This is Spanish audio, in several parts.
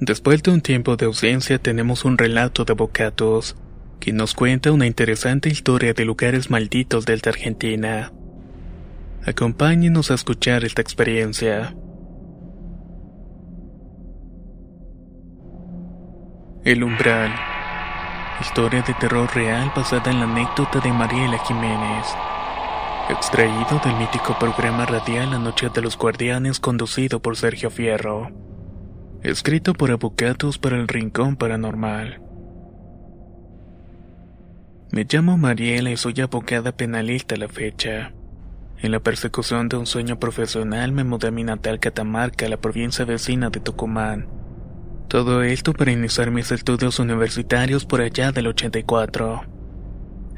Después de un tiempo de ausencia tenemos un relato de Bocatos, que nos cuenta una interesante historia de lugares malditos de Argentina. Acompáñenos a escuchar esta experiencia. El umbral. Historia de terror real basada en la anécdota de Mariela Jiménez. Extraído del mítico programa radial La Noche de los Guardianes conducido por Sergio Fierro. Escrito por Abocatos para el Rincón Paranormal. Me llamo Mariela y soy abogada penalista a la fecha. En la persecución de un sueño profesional me mudé a mi natal Catamarca, la provincia vecina de Tucumán. Todo esto para iniciar mis estudios universitarios por allá del 84.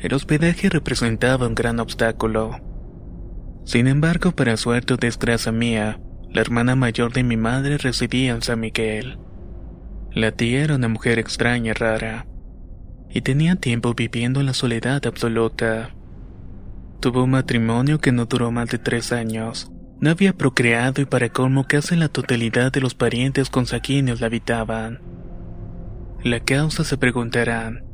El hospedaje representaba un gran obstáculo. Sin embargo, para suerte o desgracia mía, la hermana mayor de mi madre residía en San Miguel. La tía era una mujer extraña y rara, y tenía tiempo viviendo en la soledad absoluta. Tuvo un matrimonio que no duró más de tres años. No había procreado y para colmo casi la totalidad de los parientes consanguíneos la habitaban. La causa se preguntarán.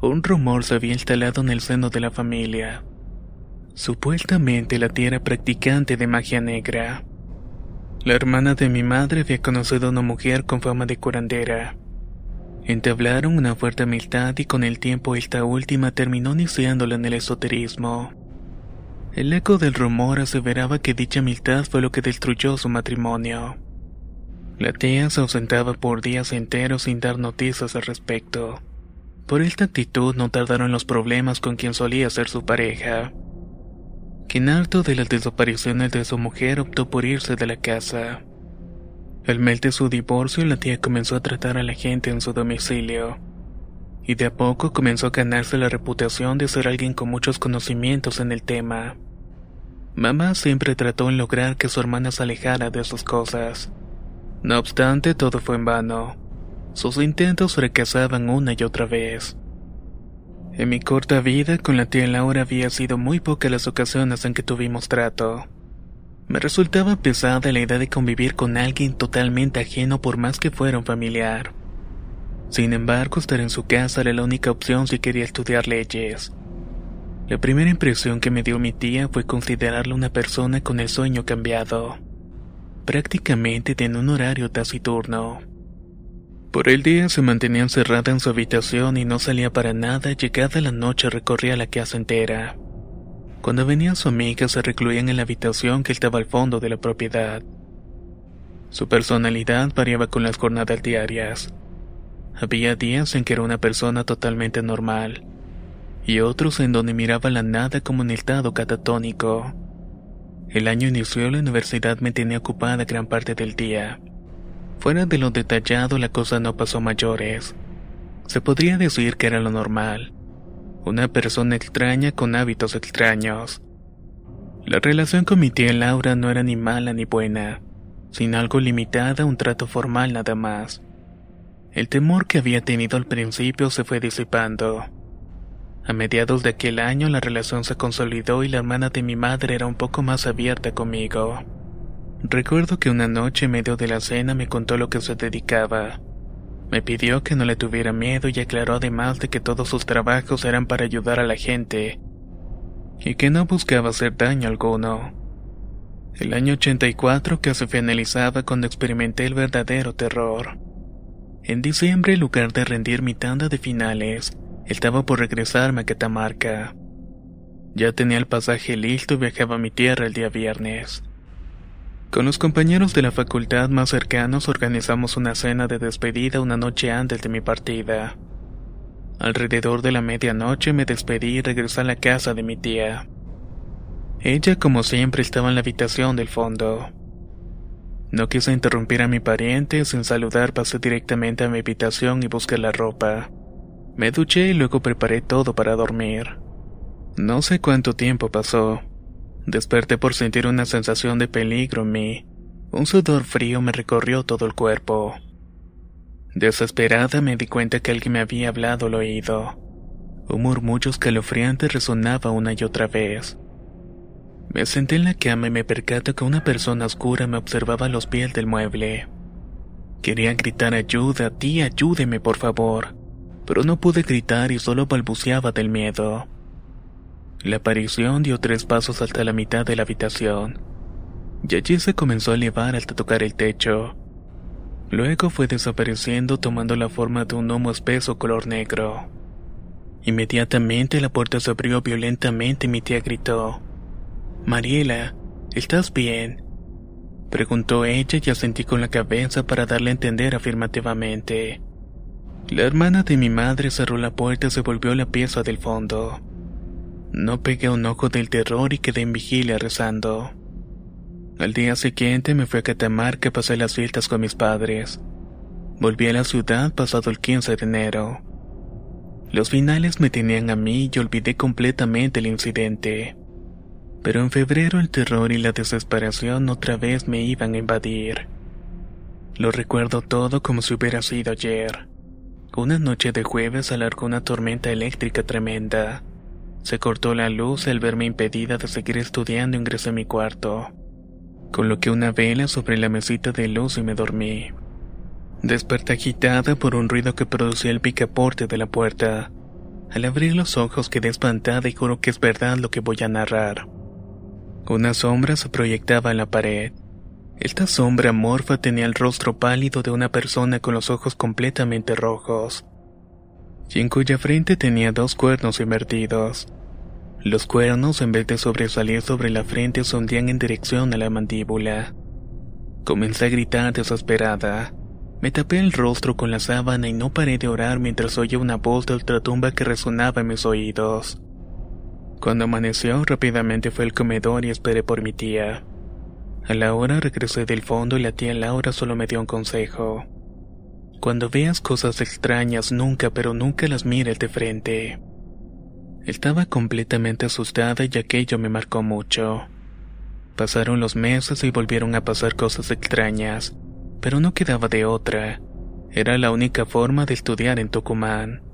Un rumor se había instalado en el seno de la familia. Supuestamente la tía era practicante de magia negra. La hermana de mi madre había conocido a una mujer con fama de curandera. Entablaron una fuerte amistad y con el tiempo esta última terminó iniciándola en el esoterismo. El eco del rumor aseveraba que dicha amistad fue lo que destruyó su matrimonio. La tía se ausentaba por días enteros sin dar noticias al respecto. Por esta actitud no tardaron los problemas con quien solía ser su pareja quien harto de las desapariciones de su mujer optó por irse de la casa. Al mes de su divorcio, la tía comenzó a tratar a la gente en su domicilio, y de a poco comenzó a ganarse la reputación de ser alguien con muchos conocimientos en el tema. Mamá siempre trató en lograr que su hermana se alejara de sus cosas. No obstante, todo fue en vano. Sus intentos fracasaban una y otra vez. En mi corta vida con la tía Laura había sido muy pocas las ocasiones en que tuvimos trato. Me resultaba pesada la idea de convivir con alguien totalmente ajeno por más que fuera un familiar. Sin embargo, estar en su casa era la única opción si quería estudiar leyes. La primera impresión que me dio mi tía fue considerarla una persona con el sueño cambiado. Prácticamente en un horario taciturno. Por el día se mantenía encerrada en su habitación y no salía para nada, llegada la noche recorría la casa entera. Cuando venía su amiga se recluían en la habitación que estaba al fondo de la propiedad. Su personalidad variaba con las jornadas diarias. Había días en que era una persona totalmente normal, y otros en donde miraba la nada como en estado catatónico. El año inició la universidad me tenía ocupada gran parte del día. Fuera de lo detallado, la cosa no pasó mayores. Se podría decir que era lo normal. Una persona extraña con hábitos extraños. La relación con mi tía Laura no era ni mala ni buena, sino algo limitada, un trato formal nada más. El temor que había tenido al principio se fue disipando. A mediados de aquel año la relación se consolidó y la hermana de mi madre era un poco más abierta conmigo. Recuerdo que una noche en medio de la cena me contó lo que se dedicaba. Me pidió que no le tuviera miedo y aclaró además de que todos sus trabajos eran para ayudar a la gente y que no buscaba hacer daño alguno. El año 84 casi finalizaba cuando experimenté el verdadero terror. En diciembre, en lugar de rendir mi tanda de finales, estaba por regresarme a Catamarca. Ya tenía el pasaje listo y viajaba a mi tierra el día viernes. Con los compañeros de la facultad más cercanos organizamos una cena de despedida una noche antes de mi partida. Alrededor de la medianoche me despedí y regresé a la casa de mi tía. Ella, como siempre, estaba en la habitación del fondo. No quise interrumpir a mi pariente, sin saludar pasé directamente a mi habitación y busqué la ropa. Me duché y luego preparé todo para dormir. No sé cuánto tiempo pasó. Desperté por sentir una sensación de peligro en mí. Un sudor frío me recorrió todo el cuerpo. Desesperada me di cuenta que alguien me había hablado al oído. Un murmullo escalofriante resonaba una y otra vez. Me senté en la cama y me percato que una persona oscura me observaba a los pies del mueble. Quería gritar ayuda, tía, ayúdeme por favor, pero no pude gritar y solo balbuceaba del miedo. La aparición dio tres pasos hasta la mitad de la habitación, y allí se comenzó a elevar hasta tocar el techo. Luego fue desapareciendo tomando la forma de un humo espeso color negro. Inmediatamente la puerta se abrió violentamente y mi tía gritó. Mariela, ¿estás bien? Preguntó ella y asentí con la cabeza para darle a entender afirmativamente. La hermana de mi madre cerró la puerta y se volvió a la pieza del fondo. No pegué un ojo del terror y quedé en vigilia rezando. Al día siguiente me fui a Catamarca a pasar las fiestas con mis padres. Volví a la ciudad pasado el 15 de enero. Los finales me tenían a mí y olvidé completamente el incidente. Pero en febrero el terror y la desesperación otra vez me iban a invadir. Lo recuerdo todo como si hubiera sido ayer. Una noche de jueves alargó una tormenta eléctrica tremenda. Se cortó la luz al verme impedida de seguir estudiando ingresé a mi cuarto. Coloqué una vela sobre la mesita de luz y me dormí. Desperté agitada por un ruido que producía el picaporte de la puerta. Al abrir los ojos quedé espantada y juro que es verdad lo que voy a narrar. Una sombra se proyectaba en la pared. Esta sombra morfa tenía el rostro pálido de una persona con los ojos completamente rojos y en cuya frente tenía dos cuernos invertidos. Los cuernos, en vez de sobresalir sobre la frente, se hundían en dirección a la mandíbula. Comencé a gritar desesperada. Me tapé el rostro con la sábana y no paré de orar mientras oía una voz de ultratumba que resonaba en mis oídos. Cuando amaneció, rápidamente fue al comedor y esperé por mi tía. A la hora regresé del fondo y la tía Laura solo me dio un consejo. Cuando veas cosas extrañas, nunca, pero nunca las mires de frente. Estaba completamente asustada y aquello me marcó mucho. Pasaron los meses y volvieron a pasar cosas extrañas, pero no quedaba de otra. Era la única forma de estudiar en Tucumán.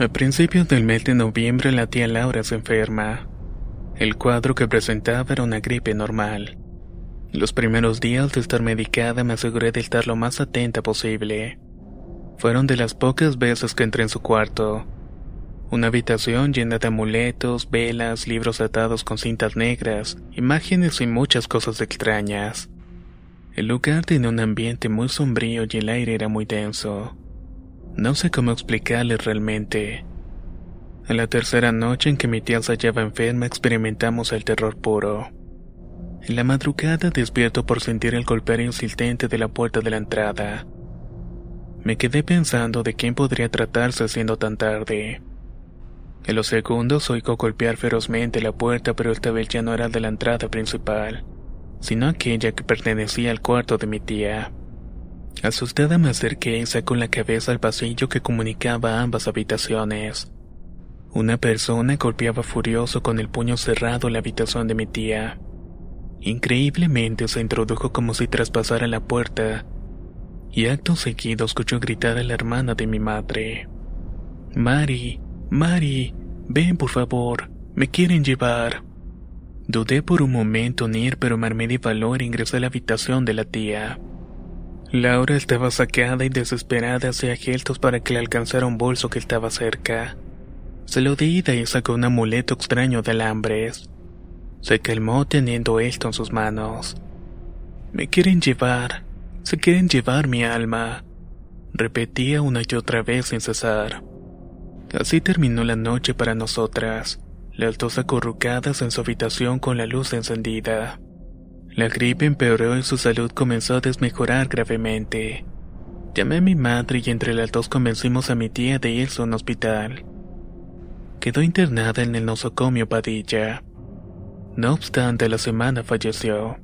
A principios del mes de noviembre la tía Laura se enferma. El cuadro que presentaba era una gripe normal. Los primeros días de estar medicada me aseguré de estar lo más atenta posible. Fueron de las pocas veces que entré en su cuarto. Una habitación llena de amuletos, velas, libros atados con cintas negras, imágenes y muchas cosas extrañas. El lugar tenía un ambiente muy sombrío y el aire era muy denso. No sé cómo explicarle realmente. A la tercera noche en que mi tía se hallaba enferma experimentamos el terror puro. En la madrugada despierto por sentir el golpear insistente de la puerta de la entrada. Me quedé pensando de quién podría tratarse siendo tan tarde. En los segundos oigo golpear ferozmente la puerta, pero esta vez ya no era de la entrada principal, sino aquella que pertenecía al cuarto de mi tía. Asustada me acerqué y saco la cabeza al pasillo que comunicaba ambas habitaciones. Una persona golpeaba furioso con el puño cerrado la habitación de mi tía. Increíblemente se introdujo como si traspasara la puerta, y acto seguido escuchó gritar a la hermana de mi madre. Mari, Mari, ven por favor, me quieren llevar. Dudé por un momento en ir, pero me de valor e ingresé a la habitación de la tía. Laura estaba saqueada y desesperada hacia gestos para que le alcanzara un bolso que estaba cerca. Se lo di y sacó un amuleto extraño de alambres. Se calmó teniendo esto en sus manos. Me quieren llevar, se quieren llevar mi alma, repetía una y otra vez sin cesar. Así terminó la noche para nosotras. las dos acurrucadas en su habitación con la luz encendida. La gripe empeoró y su salud comenzó a desmejorar gravemente. Llamé a mi madre y entre las dos convencimos a mi tía de irse a un hospital. Quedó internada en el nosocomio Padilla. No obstante, la semana falleció.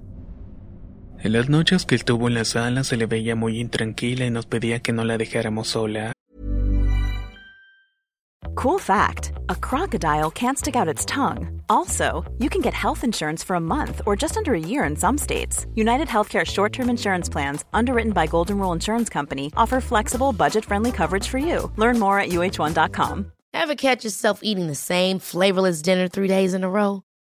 En las noches que estuvo en la sala se le veía muy intranquila y nos pedía que no la dejáramos sola. Cool fact a crocodile can't stick out its tongue. Also, you can get health insurance for a month or just under a year in some states. United Healthcare short term insurance plans, underwritten by Golden Rule Insurance Company, offer flexible, budget friendly coverage for you. Learn more at uh1.com. Ever catch yourself eating the same flavorless dinner three days in a row?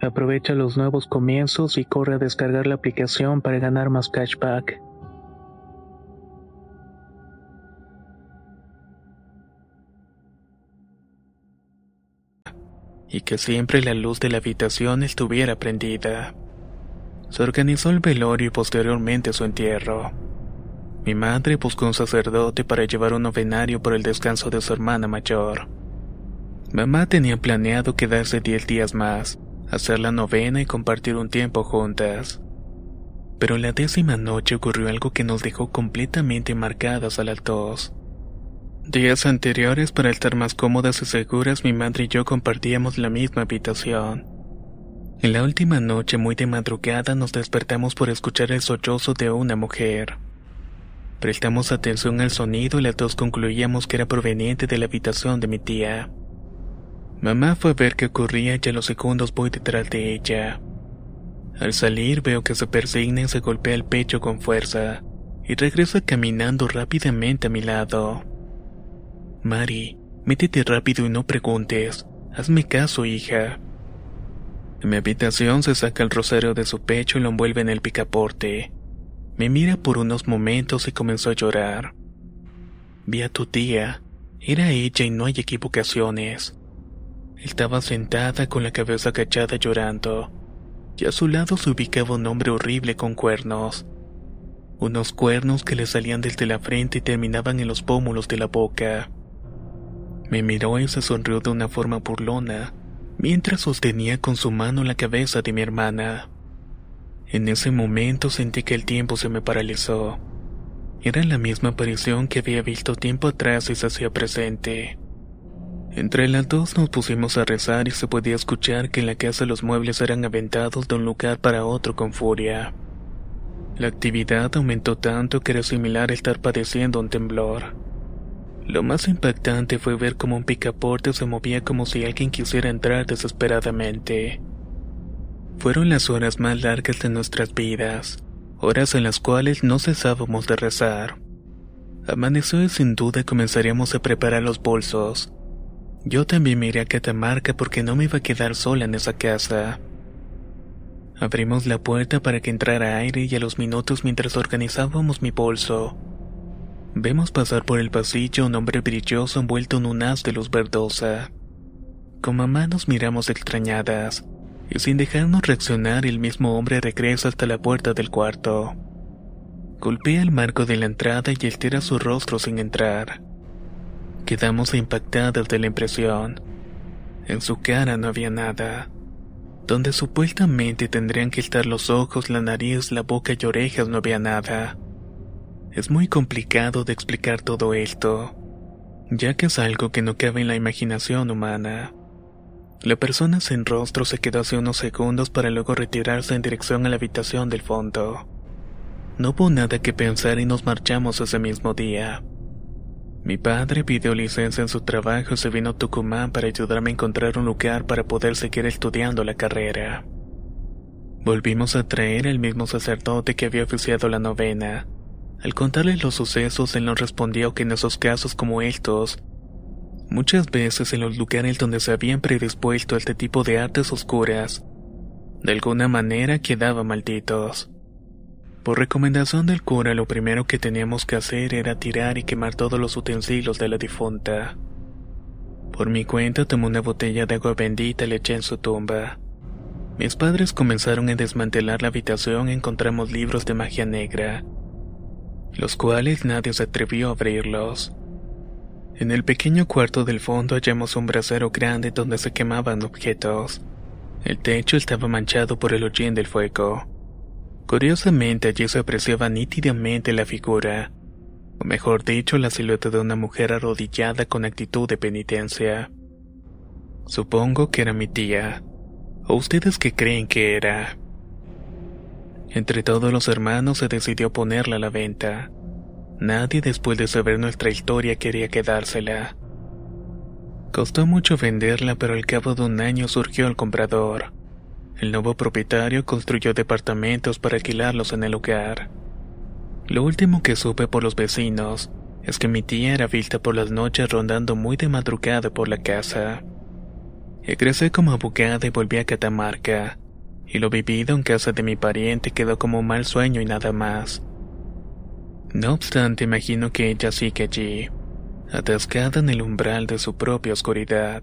Aprovecha los nuevos comienzos y corre a descargar la aplicación para ganar más cashback. Y que siempre la luz de la habitación estuviera prendida. Se organizó el velorio y posteriormente su entierro. Mi madre buscó un sacerdote para llevar un novenario por el descanso de su hermana mayor. Mamá tenía planeado quedarse 10 días más, hacer la novena y compartir un tiempo juntas. Pero la décima noche ocurrió algo que nos dejó completamente marcadas a las dos. Días anteriores, para estar más cómodas y seguras, mi madre y yo compartíamos la misma habitación. En la última noche, muy de madrugada, nos despertamos por escuchar el sollozo de una mujer. Prestamos atención al sonido y las dos concluíamos que era proveniente de la habitación de mi tía. Mamá fue a ver qué ocurría y a los segundos voy detrás de ella. Al salir veo que se persigna y se golpea el pecho con fuerza, y regresa caminando rápidamente a mi lado. Mari, métete rápido y no preguntes. Hazme caso, hija. En mi habitación se saca el rosario de su pecho y lo envuelve en el picaporte. Me mira por unos momentos y comenzó a llorar. Vi a tu tía. Era ella y no hay equivocaciones. Estaba sentada con la cabeza agachada llorando, y a su lado se ubicaba un hombre horrible con cuernos. Unos cuernos que le salían desde la frente y terminaban en los pómulos de la boca. Me miró y se sonrió de una forma burlona, mientras sostenía con su mano la cabeza de mi hermana. En ese momento sentí que el tiempo se me paralizó. Era la misma aparición que había visto tiempo atrás y se hacía presente. Entre las dos nos pusimos a rezar y se podía escuchar que en la casa los muebles eran aventados de un lugar para otro con furia. La actividad aumentó tanto que era similar a estar padeciendo un temblor. Lo más impactante fue ver cómo un picaporte se movía como si alguien quisiera entrar desesperadamente. Fueron las horas más largas de nuestras vidas, horas en las cuales no cesábamos de rezar. Amaneció y sin duda comenzaríamos a preparar los bolsos. Yo también me iré a Catamarca porque no me iba a quedar sola en esa casa. Abrimos la puerta para que entrara aire y a los minutos mientras organizábamos mi bolso, vemos pasar por el pasillo un hombre brilloso envuelto en un haz de luz verdosa. Con mamá nos miramos extrañadas, y sin dejarnos reaccionar el mismo hombre regresa hasta la puerta del cuarto. Golpea el marco de la entrada y altera su rostro sin entrar. Quedamos impactadas de la impresión. En su cara no había nada donde supuestamente tendrían que estar los ojos, la nariz, la boca y orejas, no había nada. Es muy complicado de explicar todo esto, ya que es algo que no cabe en la imaginación humana. La persona sin rostro se quedó hace unos segundos para luego retirarse en dirección a la habitación del fondo. No hubo nada que pensar y nos marchamos ese mismo día. Mi padre pidió licencia en su trabajo y se vino a Tucumán para ayudarme a encontrar un lugar para poder seguir estudiando la carrera. Volvimos a traer al mismo sacerdote que había oficiado la novena. Al contarle los sucesos, él nos respondió que en esos casos como estos, muchas veces en los lugares donde se habían predispuesto a este tipo de artes oscuras, de alguna manera quedaban malditos. Por recomendación del cura, lo primero que teníamos que hacer era tirar y quemar todos los utensilios de la difunta. Por mi cuenta tomé una botella de agua bendita y le eché en su tumba. Mis padres comenzaron a desmantelar la habitación y encontramos libros de magia negra, los cuales nadie se atrevió a abrirlos. En el pequeño cuarto del fondo hallamos un brasero grande donde se quemaban objetos. El techo estaba manchado por el hollín del fuego. Curiosamente allí se apreciaba nítidamente la figura, o mejor dicho, la silueta de una mujer arrodillada con actitud de penitencia. Supongo que era mi tía. ¿O ustedes qué creen que era? Entre todos los hermanos se decidió ponerla a la venta. Nadie después de saber nuestra historia quería quedársela. Costó mucho venderla, pero al cabo de un año surgió el comprador. El nuevo propietario construyó departamentos para alquilarlos en el lugar. Lo último que supe por los vecinos es que mi tía era vista por las noches rondando muy de madrugada por la casa. Egresé como abogada y volví a Catamarca, y lo vivido en casa de mi pariente quedó como un mal sueño y nada más. No obstante, imagino que ella sigue allí, atascada en el umbral de su propia oscuridad.